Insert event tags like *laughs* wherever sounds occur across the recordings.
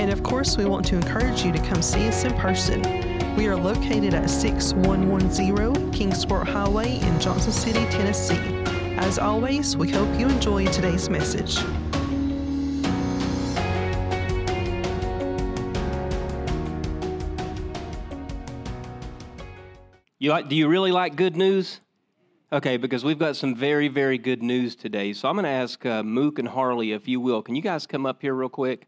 And of course, we want to encourage you to come see us in person. We are located at 6110 Kingsport Highway in Johnson City, Tennessee. As always, we hope you enjoy today's message. You like, do you really like good news? Okay, because we've got some very, very good news today. So I'm going to ask uh, Mook and Harley, if you will, can you guys come up here real quick?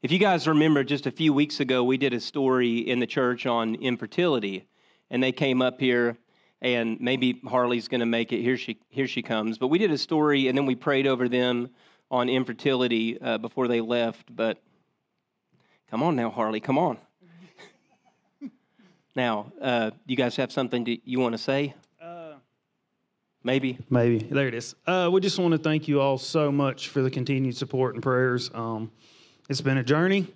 If you guys remember, just a few weeks ago, we did a story in the church on infertility, and they came up here, and maybe Harley's going to make it. Here she, here she comes. But we did a story, and then we prayed over them on infertility uh, before they left. But come on now, Harley, come on. *laughs* Now, uh, you guys have something to, you want to say? Uh, Maybe. Maybe. There it is. Uh, we just want to thank you all so much for the continued support and prayers. Um, it's been a journey,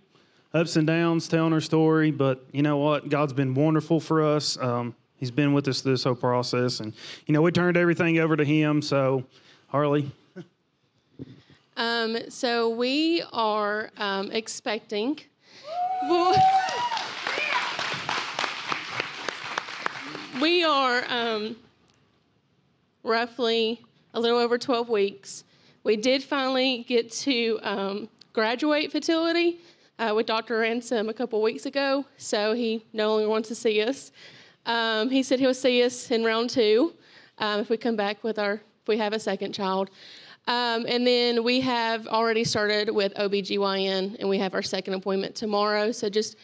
ups and downs, telling our story, but you know what? God's been wonderful for us. Um, he's been with us through this whole process. And, you know, we turned everything over to Him. So, Harley. Um, so, we are um, expecting. we are um, roughly a little over 12 weeks. We did finally get to um, graduate fertility uh, with Dr. Ransom a couple weeks ago, so he no longer wants to see us. Um, he said he'll see us in round two um, if we come back with our, if we have a second child. Um, and then we have already started with OBGYN, and we have our second appointment tomorrow. So just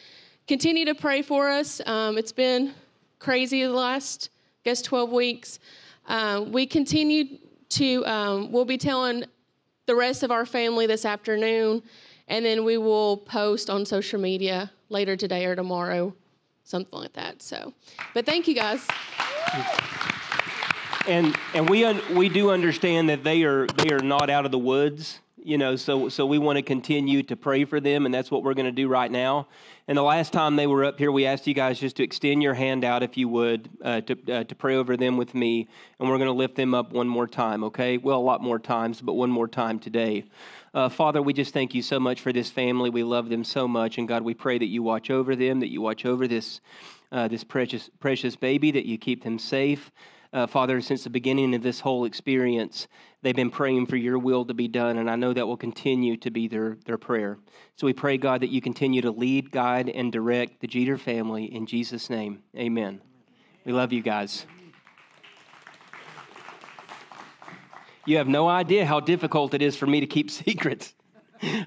continue to pray for us. Um, it's been crazy the last, I guess, 12 weeks. Um, we continue to, um, we'll be telling the rest of our family this afternoon, and then we will post on social media later today or tomorrow, something like that. So, but thank you guys. And and we un, we do understand that they are they are not out of the woods you know so so we want to continue to pray for them and that's what we're going to do right now. And the last time they were up here we asked you guys just to extend your hand out if you would uh, to, uh, to pray over them with me and we're going to lift them up one more time okay? Well a lot more times but one more time today. Uh, father we just thank you so much for this family. We love them so much and god we pray that you watch over them that you watch over this uh, this precious precious baby that you keep them safe uh, Father, since the beginning of this whole experience, they've been praying for your will to be done, and I know that will continue to be their, their prayer. So we pray, God, that you continue to lead, guide, and direct the Jeter family in Jesus' name. Amen. We love you guys. You have no idea how difficult it is for me to keep *laughs* secrets.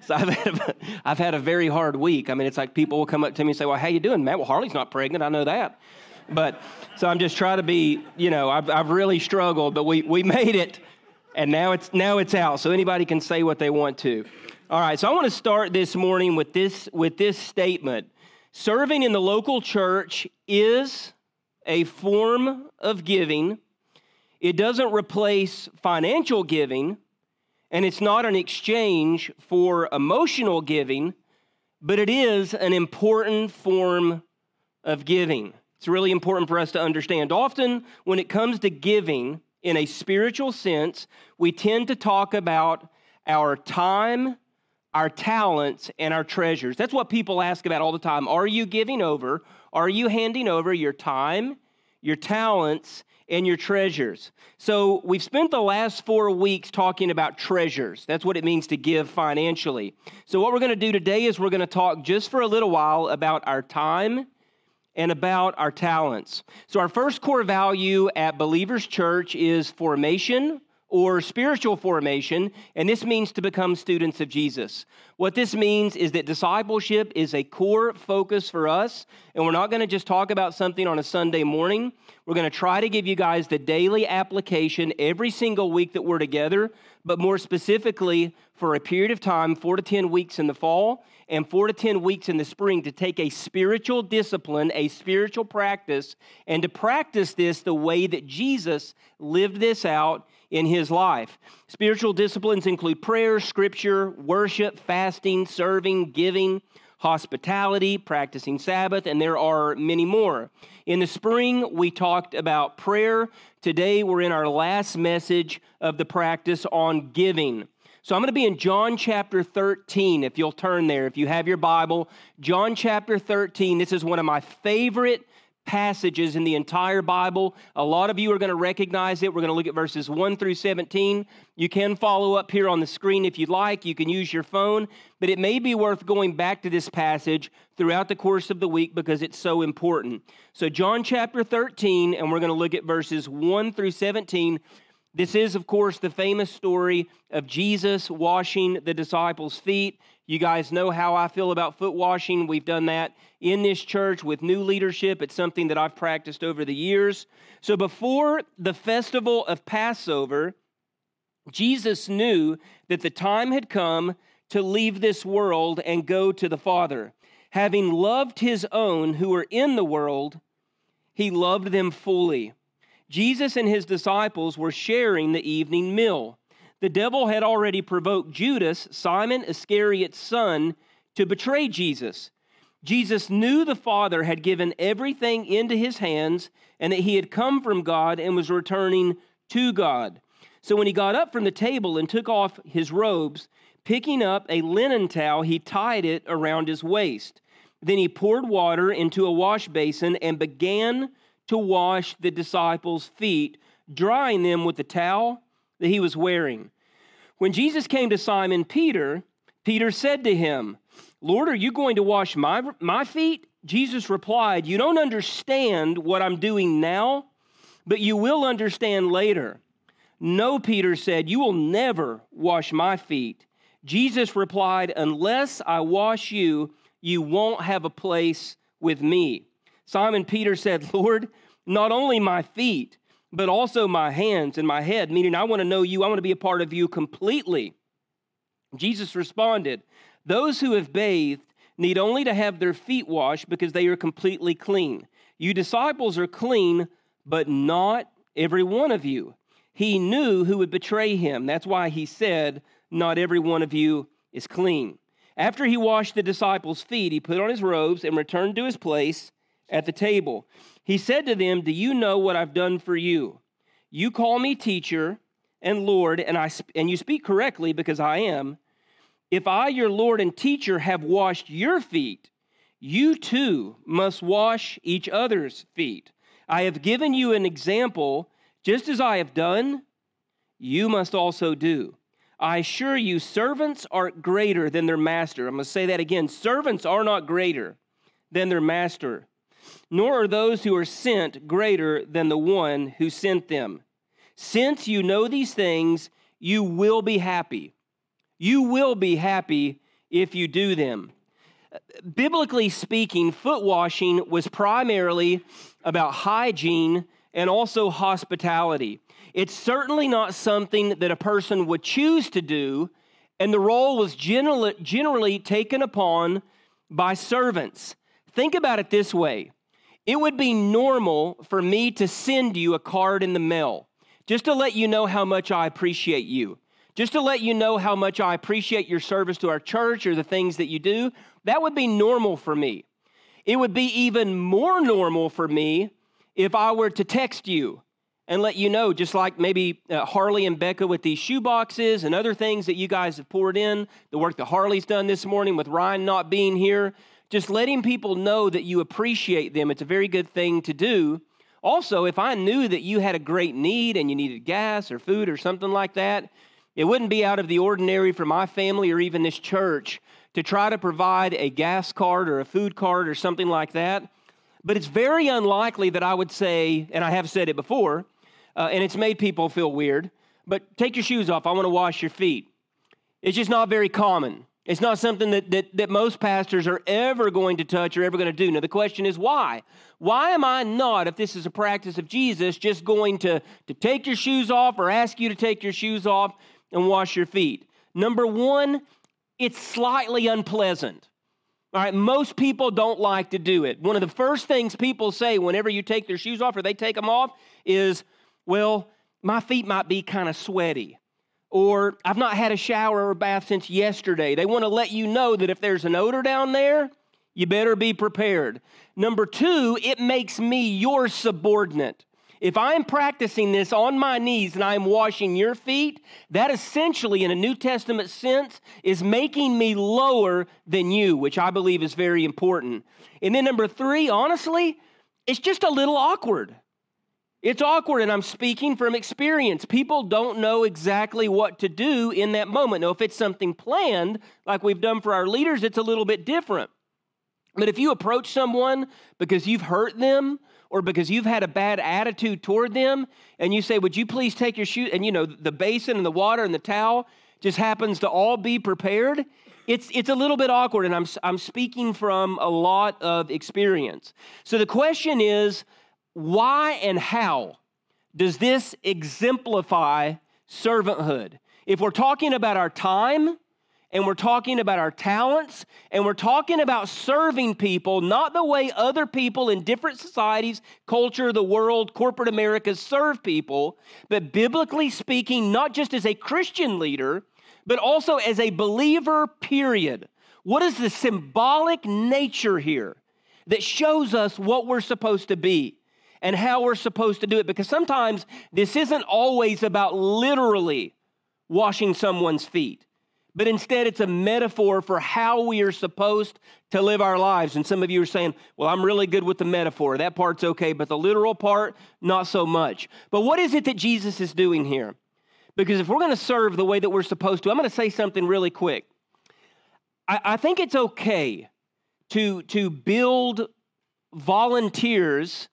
so I've had, a, I've had a very hard week. I mean, it's like people will come up to me and say, "Well, how you doing, Matt?" Well, Harley's not pregnant. I know that. But so I'm just trying to be, you know, I've, I've really struggled, but we, we made it, and now it's now it's out. So anybody can say what they want to. All right. So I want to start this morning with this with this statement: Serving in the local church is a form of giving. It doesn't replace financial giving, and it's not an exchange for emotional giving, but it is an important form of giving. It's really important for us to understand. Often, when it comes to giving in a spiritual sense, we tend to talk about our time, our talents, and our treasures. That's what people ask about all the time. Are you giving over? Are you handing over your time, your talents, and your treasures? So, we've spent the last four weeks talking about treasures. That's what it means to give financially. So, what we're going to do today is we're going to talk just for a little while about our time and about our talents. So, our first core value at Believers Church is formation or spiritual formation, and this means to become students of Jesus. What this means is that discipleship is a core focus for us, and we're not going to just talk about something on a Sunday morning. We're going to try to give you guys the daily application every single week that we're together, but more specifically for a period of time, four to 10 weeks in the fall and four to 10 weeks in the spring, to take a spiritual discipline, a spiritual practice, and to practice this the way that Jesus lived this out in his life. Spiritual disciplines include prayer, scripture, worship, fasting, serving, giving, hospitality, practicing Sabbath, and there are many more. In the spring, we talked about prayer. Today, we're in our last message of the practice on giving. So I'm going to be in John chapter 13, if you'll turn there, if you have your Bible. John chapter 13, this is one of my favorite passages in the entire Bible. A lot of you are going to recognize it. We're going to look at verses 1 through 17. You can follow up here on the screen if you'd like. You can use your phone, but it may be worth going back to this passage throughout the course of the week because it's so important. So, John chapter 13, and we're going to look at verses 1 through 17. This is, of course, the famous story of Jesus washing the disciples' feet. You guys know how I feel about foot washing. We've done that in this church with new leadership. It's something that I've practiced over the years. So before the festival of Passover, Jesus knew that the time had come to leave this world and go to the Father. Having loved his own who were in the world, he loved them fully. Jesus and his disciples were sharing the evening meal. The devil had already provoked Judas, Simon Iscariot's son, to betray Jesus. Jesus knew the Father had given everything into his hands and that he had come from God and was returning to God. So when he got up from the table and took off his robes, picking up a linen towel, he tied it around his waist. Then he poured water into a wash basin and began to wash the disciples' feet, drying them with the towel that he was wearing. When Jesus came to Simon Peter, Peter said to him, Lord, are you going to wash my, my feet? Jesus replied, You don't understand what I'm doing now, but you will understand later. No, Peter said, You will never wash my feet. Jesus replied, Unless I wash you, you won't have a place with me. Simon Peter said, Lord, not only my feet, but also my hands and my head, meaning I want to know you, I want to be a part of you completely. Jesus responded, Those who have bathed need only to have their feet washed because they are completely clean. You disciples are clean, but not every one of you. He knew who would betray him. That's why he said, Not every one of you is clean. After he washed the disciples' feet, he put on his robes and returned to his place at the table. He said to them, Do you know what I've done for you? You call me teacher and Lord, and, I, and you speak correctly because I am. If I, your Lord and teacher, have washed your feet, you too must wash each other's feet. I have given you an example, just as I have done, you must also do. I assure you, servants are greater than their master. I'm going to say that again. Servants are not greater than their master nor are those who are sent greater than the one who sent them. Since you know these things, you will be happy. You will be happy if you do them. Biblically speaking, foot washing was primarily about hygiene and also hospitality. It's certainly not something that a person would choose to do, and the role was generally, generally taken upon by servants. Think about it this way it would be normal for me to send you a card in the mail just to let you know how much I appreciate you, just to let you know how much I appreciate your service to our church or the things that you do. That would be normal for me. It would be even more normal for me if I were to text you and let you know, just like maybe uh, Harley and Becca with these shoe boxes and other things that you guys have poured in, the work that Harley's done this morning with Ryan not being here just letting people know that you appreciate them, it's a very good thing to do. Also, if I knew that you had a great need and you needed gas or food or something like that, it wouldn't be out of the ordinary for my family or even this church to try to provide a gas card or a food card or something like that. But it's very unlikely that I would say, and I have said it before, uh, and it's made people feel weird, but take your shoes off. I want to wash your feet. It's just not very common. It's not something that, that, that most pastors are ever going to touch or ever going to do. Now, the question is why? Why am I not, if this is a practice of Jesus, just going to, to take your shoes off or ask you to take your shoes off? and wash your feet? Number one, it's slightly unpleasant. All right, most people don't like to do it. One of the first things people say whenever you take their shoes off or they take them off is, well, my feet might be kind of sweaty. Or I've not had a shower or bath since yesterday. They want to let you know that if there's an odor down there, you better be prepared. Number two, it makes me your subordinate. If I'm practicing this on my knees and I'm washing your feet, that essentially, in a New Testament sense, is making me lower than you, which I believe is very important. And then number three, honestly, it's just a little awkward. It's awkward, and I'm speaking from experience. People don't know exactly what to do in that moment. Now, if it's something planned, like we've done for our leaders, it's a little bit different. But if you approach someone because you've hurt them or because you've had a bad attitude toward them and you say, Would you please take your shoe? And you know, the basin and the water and the towel just happens to all be prepared. It's, it's a little bit awkward, and I'm, I'm speaking from a lot of experience. So the question is why and how does this exemplify servanthood? If we're talking about our time, and we're talking about our talents, and we're talking about serving people, not the way other people in different societies, culture, the world, corporate America serve people, but biblically speaking, not just as a Christian leader, but also as a believer, period. What is the symbolic nature here that shows us what we're supposed to be? And how we're supposed to do it. Because sometimes this isn't always about literally washing someone's feet but instead it's a metaphor for how we are supposed to live our lives. And some of you are saying, well, I'm really good with the metaphor. That part's okay, but the literal part, not so much. But what is it that Jesus is doing here? Because if we're going to serve the way that we're supposed to, I'm going to say something really quick. I, I think it's okay to, to build volunteers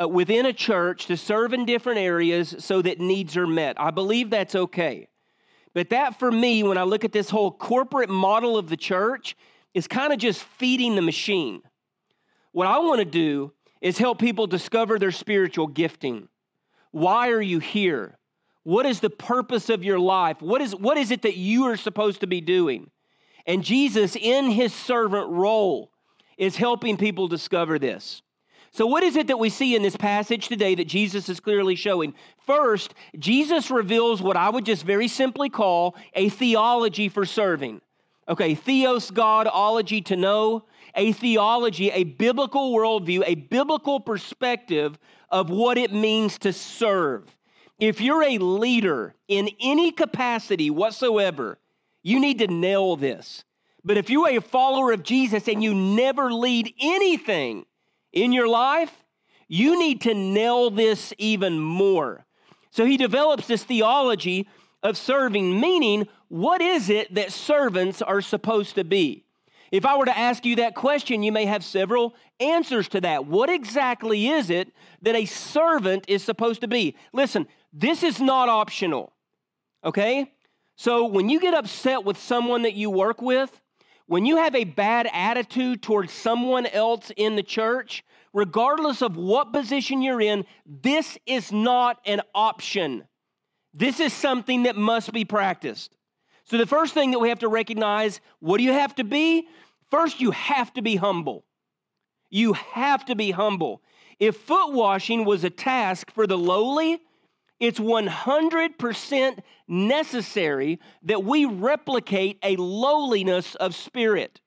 uh, within a church to serve in different areas so that needs are met. I believe that's okay. But that for me, when I look at this whole corporate model of the church, is kind of just feeding the machine. What I want to do is help people discover their spiritual gifting. Why are you here? What is the purpose of your life? What is, what is it that you are supposed to be doing? And Jesus, in his servant role, is helping people discover this. So, what is it that we see in this passage today that Jesus is clearly showing? First, Jesus reveals what I would just very simply call a theology for serving. Okay, theos, God, ology, to know, a theology, a biblical worldview, a biblical perspective of what it means to serve. If you're a leader in any capacity whatsoever, you need to nail this. But if you're a follower of Jesus and you never lead anything, in your life, you need to nail this even more. So he develops this theology of serving, meaning, what is it that servants are supposed to be? If I were to ask you that question, you may have several answers to that. What exactly is it that a servant is supposed to be? Listen, this is not optional, okay? So when you get upset with someone that you work with, when you have a bad attitude towards someone else in the church, regardless of what position you're in, this is not an option. This is something that must be practiced. So, the first thing that we have to recognize what do you have to be? First, you have to be humble. You have to be humble. If foot washing was a task for the lowly, it's 100% necessary that we replicate a lowliness of spirit.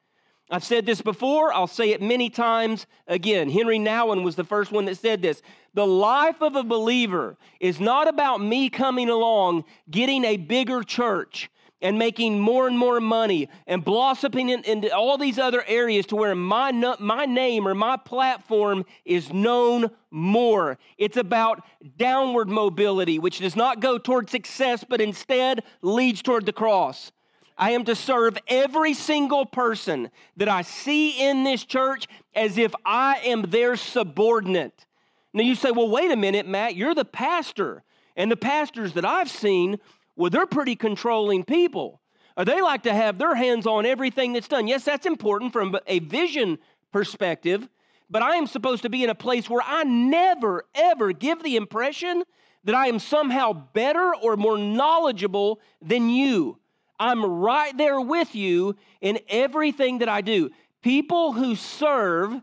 I've said this before, I'll say it many times again. Henri Nouwen was the first one that said this. The life of a believer is not about me coming along, getting a bigger church, and making more and more money and blossoming in, into all these other areas to where my, my name or my platform is known more. It's about downward mobility, which does not go toward success, but instead leads toward the cross. I am to serve every single person that I see in this church as if I am their subordinate. Now you say, well, wait a minute, Matt, you're the pastor. And the pastors that I've seen well, they're pretty controlling people. Or they like to have their hands on everything that's done. Yes, that's important from a vision perspective, but I am supposed to be in a place where I never, ever give the impression that I am somehow better or more knowledgeable than you. I'm right there with you in everything that I do. People who serve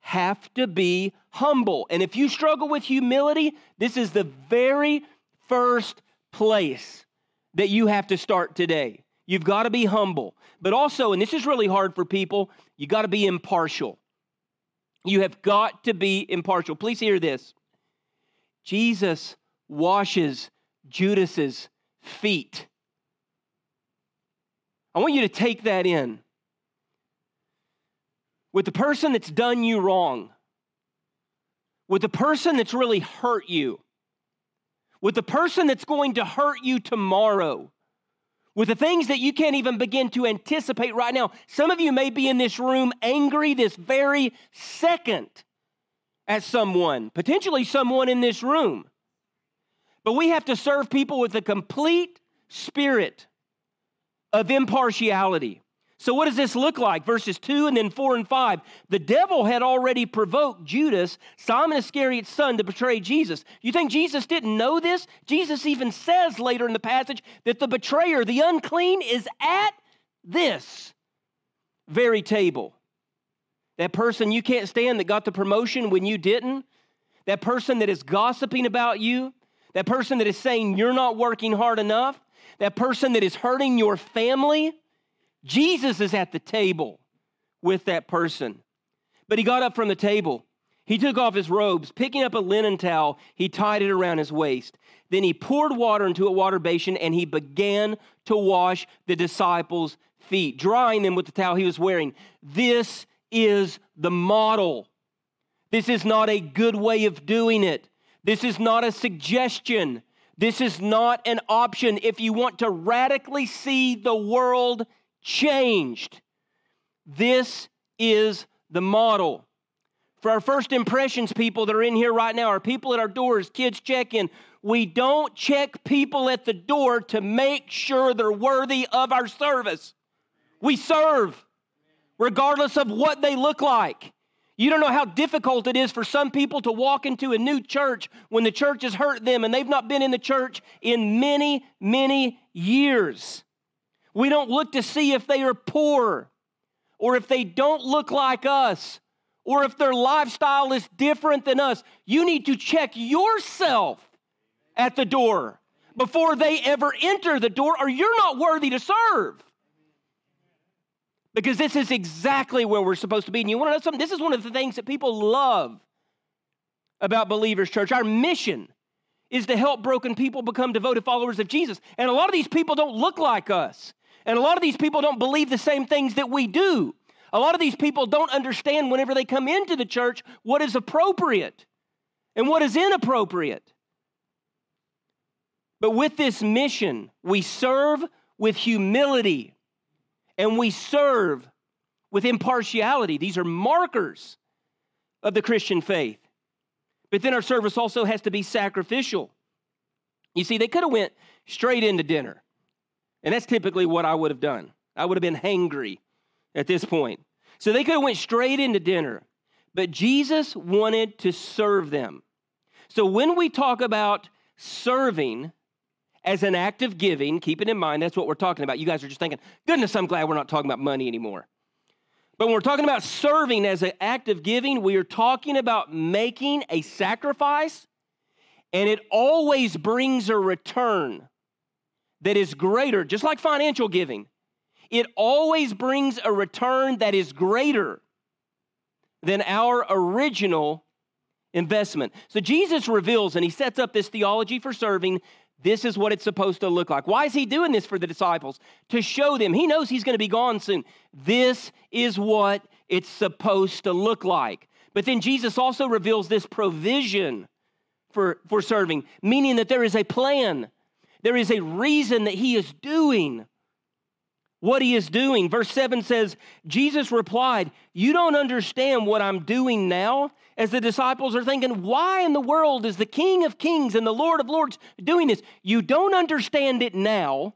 have to be humble. And if you struggle with humility, this is the very first place that you have to start today. You've got to be humble. But also, and this is really hard for people, you got to be impartial. You have got to be impartial. Please hear this. Jesus washes Judas's feet. I want you to take that in. With the person that's done you wrong, with the person that's really hurt you, with the person that's going to hurt you tomorrow, with the things that you can't even begin to anticipate right now. Some of you may be in this room angry this very second at someone, potentially someone in this room. But we have to serve people with a complete spirit of impartiality. So, what does this look like? Verses 2 and then 4 and 5. The devil had already provoked Judas, Simon Iscariot's son, to betray Jesus. You think Jesus didn't know this? Jesus even says later in the passage that the betrayer, the unclean, is at this very table. That person you can't stand that got the promotion when you didn't, that person that is gossiping about you, that person that is saying you're not working hard enough, that person that is hurting your family Jesus is at the table with that person. But he got up from the table. He took off his robes, picking up a linen towel, he tied it around his waist. Then he poured water into a water basin and he began to wash the disciples' feet, drying them with the towel he was wearing. This is the model. This is not a good way of doing it. This is not a suggestion. This is not an option. If you want to radically see the world changed. This is the model. For our first impressions, people that are in here right now, our people at our doors, kids check in. We don't check people at the door to make sure they're worthy of our service. We serve regardless of what they look like. You don't know how difficult it is for some people to walk into a new church when the church has hurt them and they've not been in the church in many, many years. We don't look to see if they are poor or if they don't look like us or if their lifestyle is different than us. You need to check yourself at the door before they ever enter the door, or you're not worthy to serve. Because this is exactly where we're supposed to be. And you want to know something? This is one of the things that people love about Believers Church. Our mission is to help broken people become devoted followers of Jesus. And a lot of these people don't look like us. And a lot of these people don't believe the same things that we do. A lot of these people don't understand whenever they come into the church what is appropriate and what is inappropriate. But with this mission, we serve with humility and we serve with impartiality. These are markers of the Christian faith. But then our service also has to be sacrificial. You see, they could have went straight into dinner. And that's typically what I would have done. I would have been hangry at this point. So they could have went straight into dinner. But Jesus wanted to serve them. So when we talk about serving as an act of giving, keep it in mind, that's what we're talking about. You guys are just thinking, goodness, I'm glad we're not talking about money anymore. But when we're talking about serving as an act of giving, we are talking about making a sacrifice, and it always brings a return that is greater, just like financial giving, it always brings a return that is greater than our original investment. So Jesus reveals and he sets up this theology for serving. This is what it's supposed to look like. Why is he doing this for the disciples? To show them. He knows he's going to be gone soon. This is what it's supposed to look like. But then Jesus also reveals this provision for, for serving, meaning that there is a plan there is a reason that he is doing what he is doing. Verse 7 says, Jesus replied, You don't understand what I'm doing now? As the disciples are thinking, Why in the world is the King of Kings and the Lord of Lords doing this? You don't understand it now,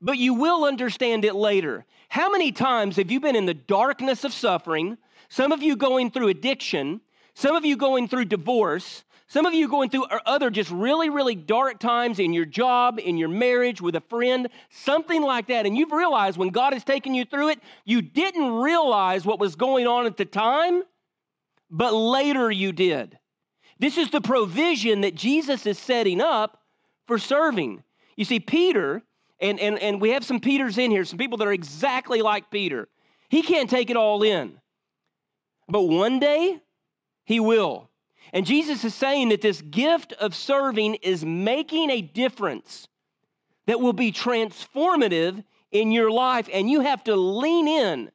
but you will understand it later. How many times have you been in the darkness of suffering? Some of you going through addiction, Some of you going through divorce. Some of you going through other just really, really dark times in your job, in your marriage, with a friend, something like that. And you've realized when God has taken you through it, you didn't realize what was going on at the time, but later you did. This is the provision that Jesus is setting up for serving. You see, Peter, and, and, and we have some Peters in here, some people that are exactly like Peter. He can't take it all in. But one day, he will. And Jesus is saying that this gift of serving is making a difference that will be transformative in your life, and you have to lean in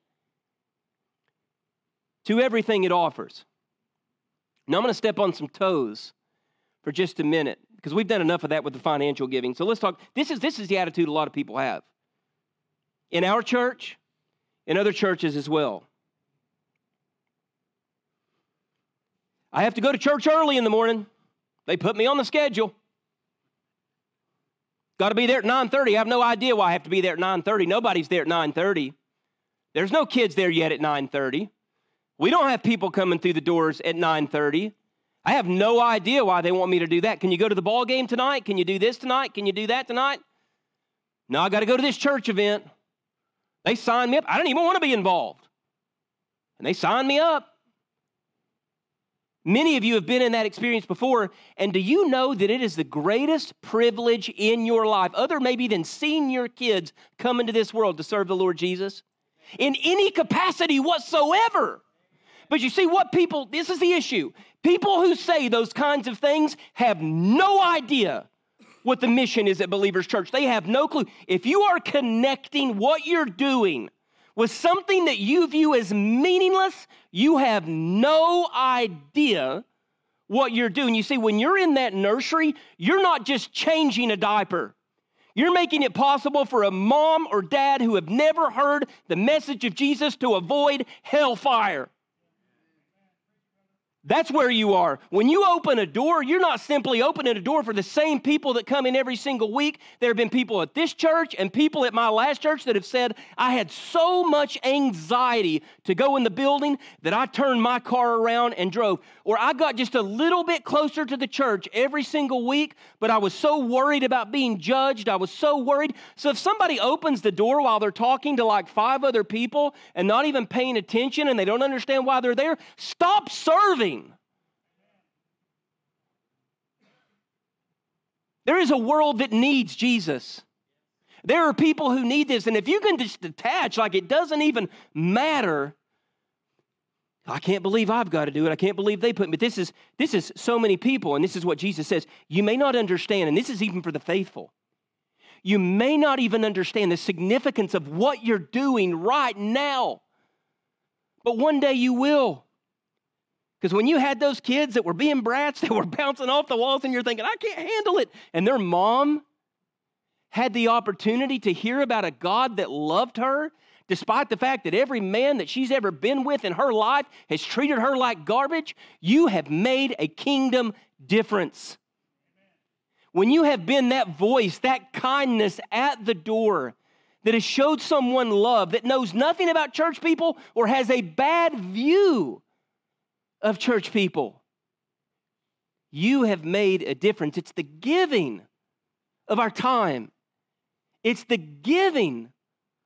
to everything it offers. Now, I'm going to step on some toes for just a minute because we've done enough of that with the financial giving. So let's talk. This is, this is the attitude a lot of people have in our church, in other churches as well. I have to go to church early in the morning. They put me on the schedule. Got to be there at 9:30. I have no idea why I have to be there at 9:30. Nobody's there at 9:30. There's no kids there yet at 9:30. We don't have people coming through the doors at 9:30. I have no idea why they want me to do that. Can you go to the ball game tonight? Can you do this tonight? Can you do that tonight? No, I got to go to this church event. They signed me up. I didn't even want to be involved. And they signed me up. Many of you have been in that experience before, and do you know that it is the greatest privilege in your life, other maybe than seeing your kids come into this world to serve the Lord Jesus? In any capacity whatsoever. But you see what people, this is the issue. People who say those kinds of things have no idea what the mission is at Believers Church. They have no clue. If you are connecting what you're doing with something that you view as meaningless, you have no idea what you're doing. You see, when you're in that nursery, you're not just changing a diaper. You're making it possible for a mom or dad who have never heard the message of Jesus to avoid hellfire. That's where you are. When you open a door, you're not simply opening a door for the same people that come in every single week. There have been people at this church and people at my last church that have said, I had so much anxiety to go in the building that I turned my car around and drove. Or I got just a little bit closer to the church every single week, but I was so worried about being judged. I was so worried. So if somebody opens the door while they're talking to like five other people and not even paying attention and they don't understand why they're there, stop serving. There is a world that needs Jesus. There are people who need this. And if you can just detach, like it doesn't even matter. I can't believe I've got to do it. I can't believe they put me. But this is this is so many people, and this is what Jesus says. You may not understand, and this is even for the faithful. You may not even understand the significance of what you're doing right now. But one day you will. Because when you had those kids that were being brats, *laughs* that were bouncing off the walls, and you're thinking, I can't handle it. And their mom had the opportunity to hear about a God that loved her, despite the fact that every man that she's ever been with in her life has treated her like garbage, you have made a kingdom difference. When you have been that voice, that kindness at the door, that has showed someone love, that knows nothing about church people or has a bad view of church people. You have made a difference. It's the giving of our time, it's the giving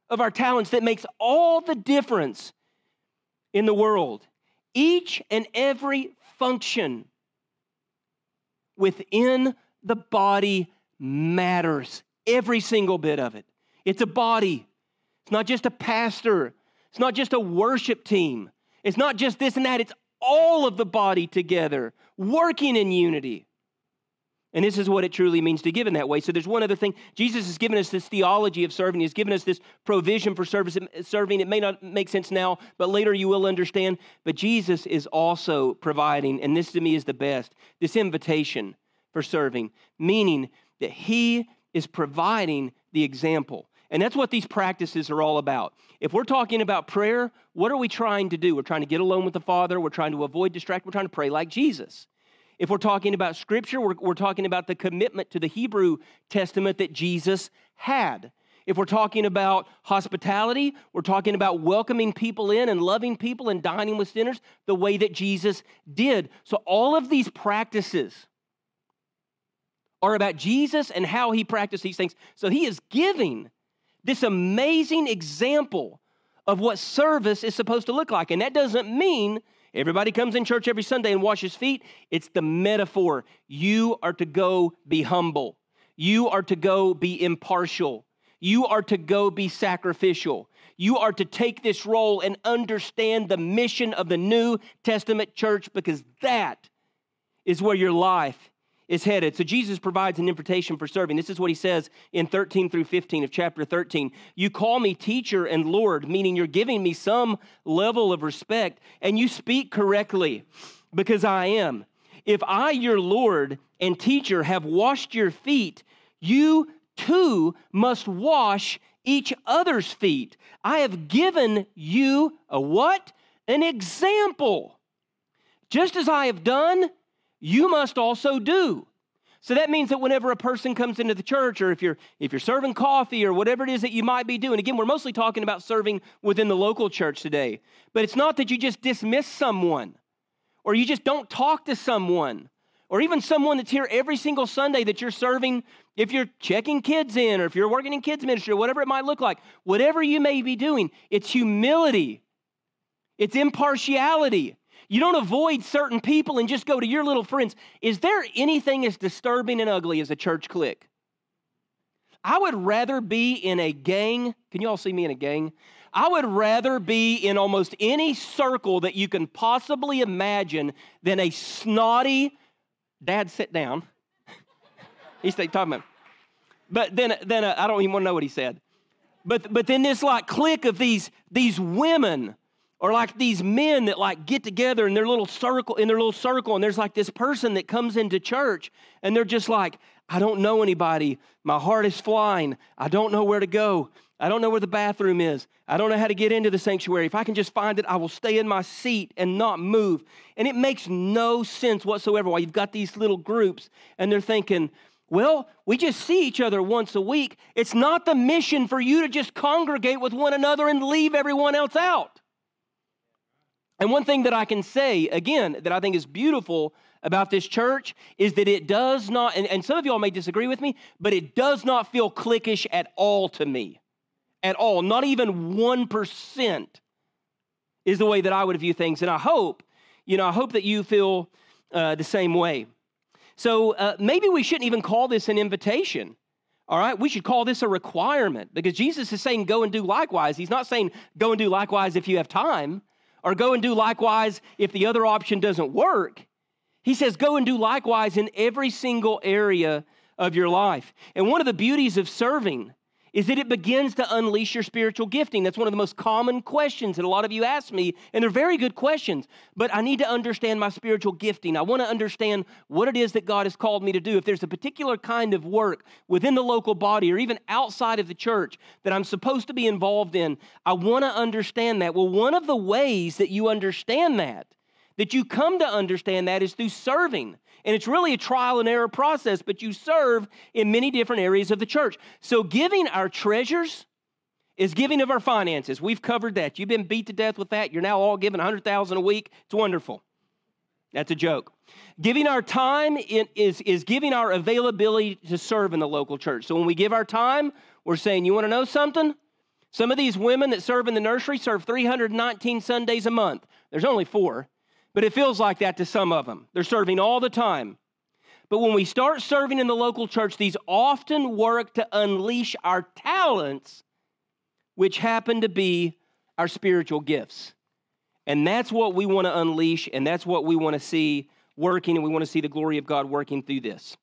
of our talents that makes all the difference in the world. Each and every function within the body matters, every single bit of it. It's a body, it's not just a pastor, it's not just a worship team, it's not just this and that, it's all of the body together, working in unity. And this is what it truly means to give in that way. So there's one other thing. Jesus has given us this theology of serving. He's given us this provision for service, serving. It may not make sense now, but later you will understand. But Jesus is also providing, and this to me is the best, this invitation for serving, meaning that he is providing the example. And that's what these practices are all about. If we're talking about prayer, what are we trying to do? We're trying to get alone with the Father, we're trying to avoid distraction, we're trying to pray like Jesus. If we're talking about Scripture, we're, we're talking about the commitment to the Hebrew Testament that Jesus had. if we're talking about hospitality, we're talking about welcoming people in and loving people and dining with sinners the way that Jesus did. So, all of these practices are about Jesus and how he practiced these things. So, he is giving this amazing example of what service is supposed to look like. And that doesn't mean everybody comes in church every Sunday and washes feet. It's the metaphor. You are to go be humble, you are to go be impartial, you are to go be sacrificial. You are to take this role and understand the mission of the New Testament church because that is where your life is headed. So Jesus provides an invitation for serving. This is what he says in 13 through 15 of chapter 13. You call me teacher and Lord, meaning you're giving me some level of respect, and you speak correctly because I am. If I, your Lord and teacher, have washed your feet, you too must wash each other's feet. I have given you a what? An example. Just as I have done, you must also do. So that means that whenever a person comes into the church, or if you're if you're serving coffee or whatever it is that you might be doing, again, we're mostly talking about serving within the local church today. But it's not that you just dismiss someone, or you just don't talk to someone, or even someone that's here every single Sunday that you're serving, if you're checking kids in, or if you're working in kids ministry, or whatever it might look like, whatever you may be doing, it's humility, it's impartiality. You don't avoid certain people and just go to your little friends. Is there anything as disturbing and ugly as a church clique? I would rather be in a gang. Can you all see me in a gang? I would rather be in almost any circle that you can possibly imagine than a snotty, dad, sit down. *laughs* He's talking about, but then, then uh, I don't even want to know what he said. But, but then this like clique of these, these women or like these men that like get together in their little circle in their little circle and there's like this person that comes into church and they're just like i don't know anybody. My heart is flying. I don't know where to go. I don't know where the bathroom is. I don't know how to get into the sanctuary. If i can just find it i will stay in my seat and not move. And it makes no sense whatsoever why you've got these little groups and they're thinking well, we just see each other once a week. It's not the mission for you to just congregate with one another and leave everyone else out. And one thing that I can say, again, that I think is beautiful about this church is that it does not, and, and some of y'all may disagree with me, but it does not feel cliquish at all to me. At all. Not even 1% is the way that I would view things. And I hope, you know, I hope that you feel uh, the same way. So uh, maybe we shouldn't even call this an invitation. All right, we should call this a requirement because Jesus is saying go and do likewise. He's not saying go and do likewise if you have time or go and do likewise if the other option doesn't work. He says, go and do likewise in every single area of your life. And one of the beauties of serving is that it begins to unleash your spiritual gifting. That's one of the most common questions that a lot of you ask me, and they're very good questions. But I need to understand my spiritual gifting. I want to understand what it is that God has called me to do. If there's a particular kind of work within the local body or even outside of the church that I'm supposed to be involved in, I want to understand that. Well, one of the ways that you understand that, that you come to understand that, is through serving. And it's really a trial and error process, but you serve in many different areas of the church. So giving our treasures is giving of our finances. We've covered that. You've been beat to death with that. You're now all giving 100,000 a week. It's wonderful. That's a joke. Giving our time is, is giving our availability to serve in the local church. So when we give our time, we're saying, you want to know something? Some of these women that serve in the nursery serve 319 Sundays a month. There's only four. But it feels like that to some of them. They're serving all the time. But when we start serving in the local church, these often work to unleash our talents, which happen to be our spiritual gifts. And that's what we want to unleash, and that's what we want to see working, and we want to see the glory of God working through this.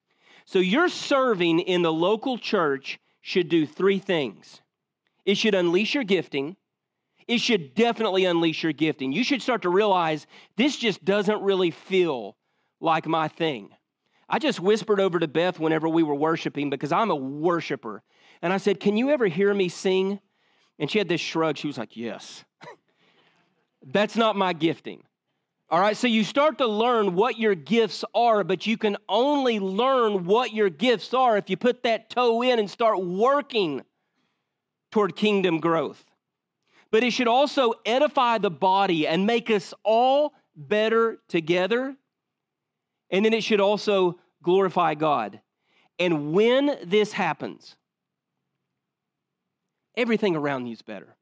So, your serving in the local church should do three things it should unleash your gifting, it should definitely unleash your gifting. You should start to realize this just doesn't really feel like my thing. I just whispered over to Beth whenever we were worshiping because I'm a worshiper. And I said, Can you ever hear me sing? And she had this shrug. She was like, Yes. *laughs* That's not my gifting. All right, so you start to learn what your gifts are, but you can only learn what your gifts are if you put that toe in and start working toward kingdom growth. But it should also edify the body and make us all better together. And then it should also glorify God. And when this happens, everything around you is better.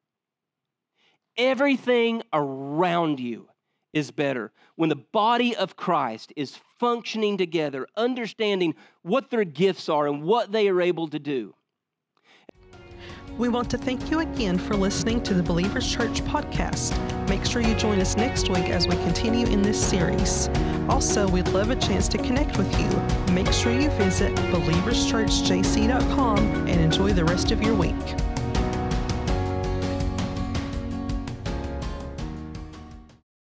Everything around you is better. When the body of Christ is functioning together, understanding what their gifts are and what they are able to do. We want to thank you again for listening to the Believers Church podcast. Make sure you join us next week as we continue in this series. Also, we'd love a chance to connect with you. Make sure you visit believerschurchjc.com and enjoy the rest of your week.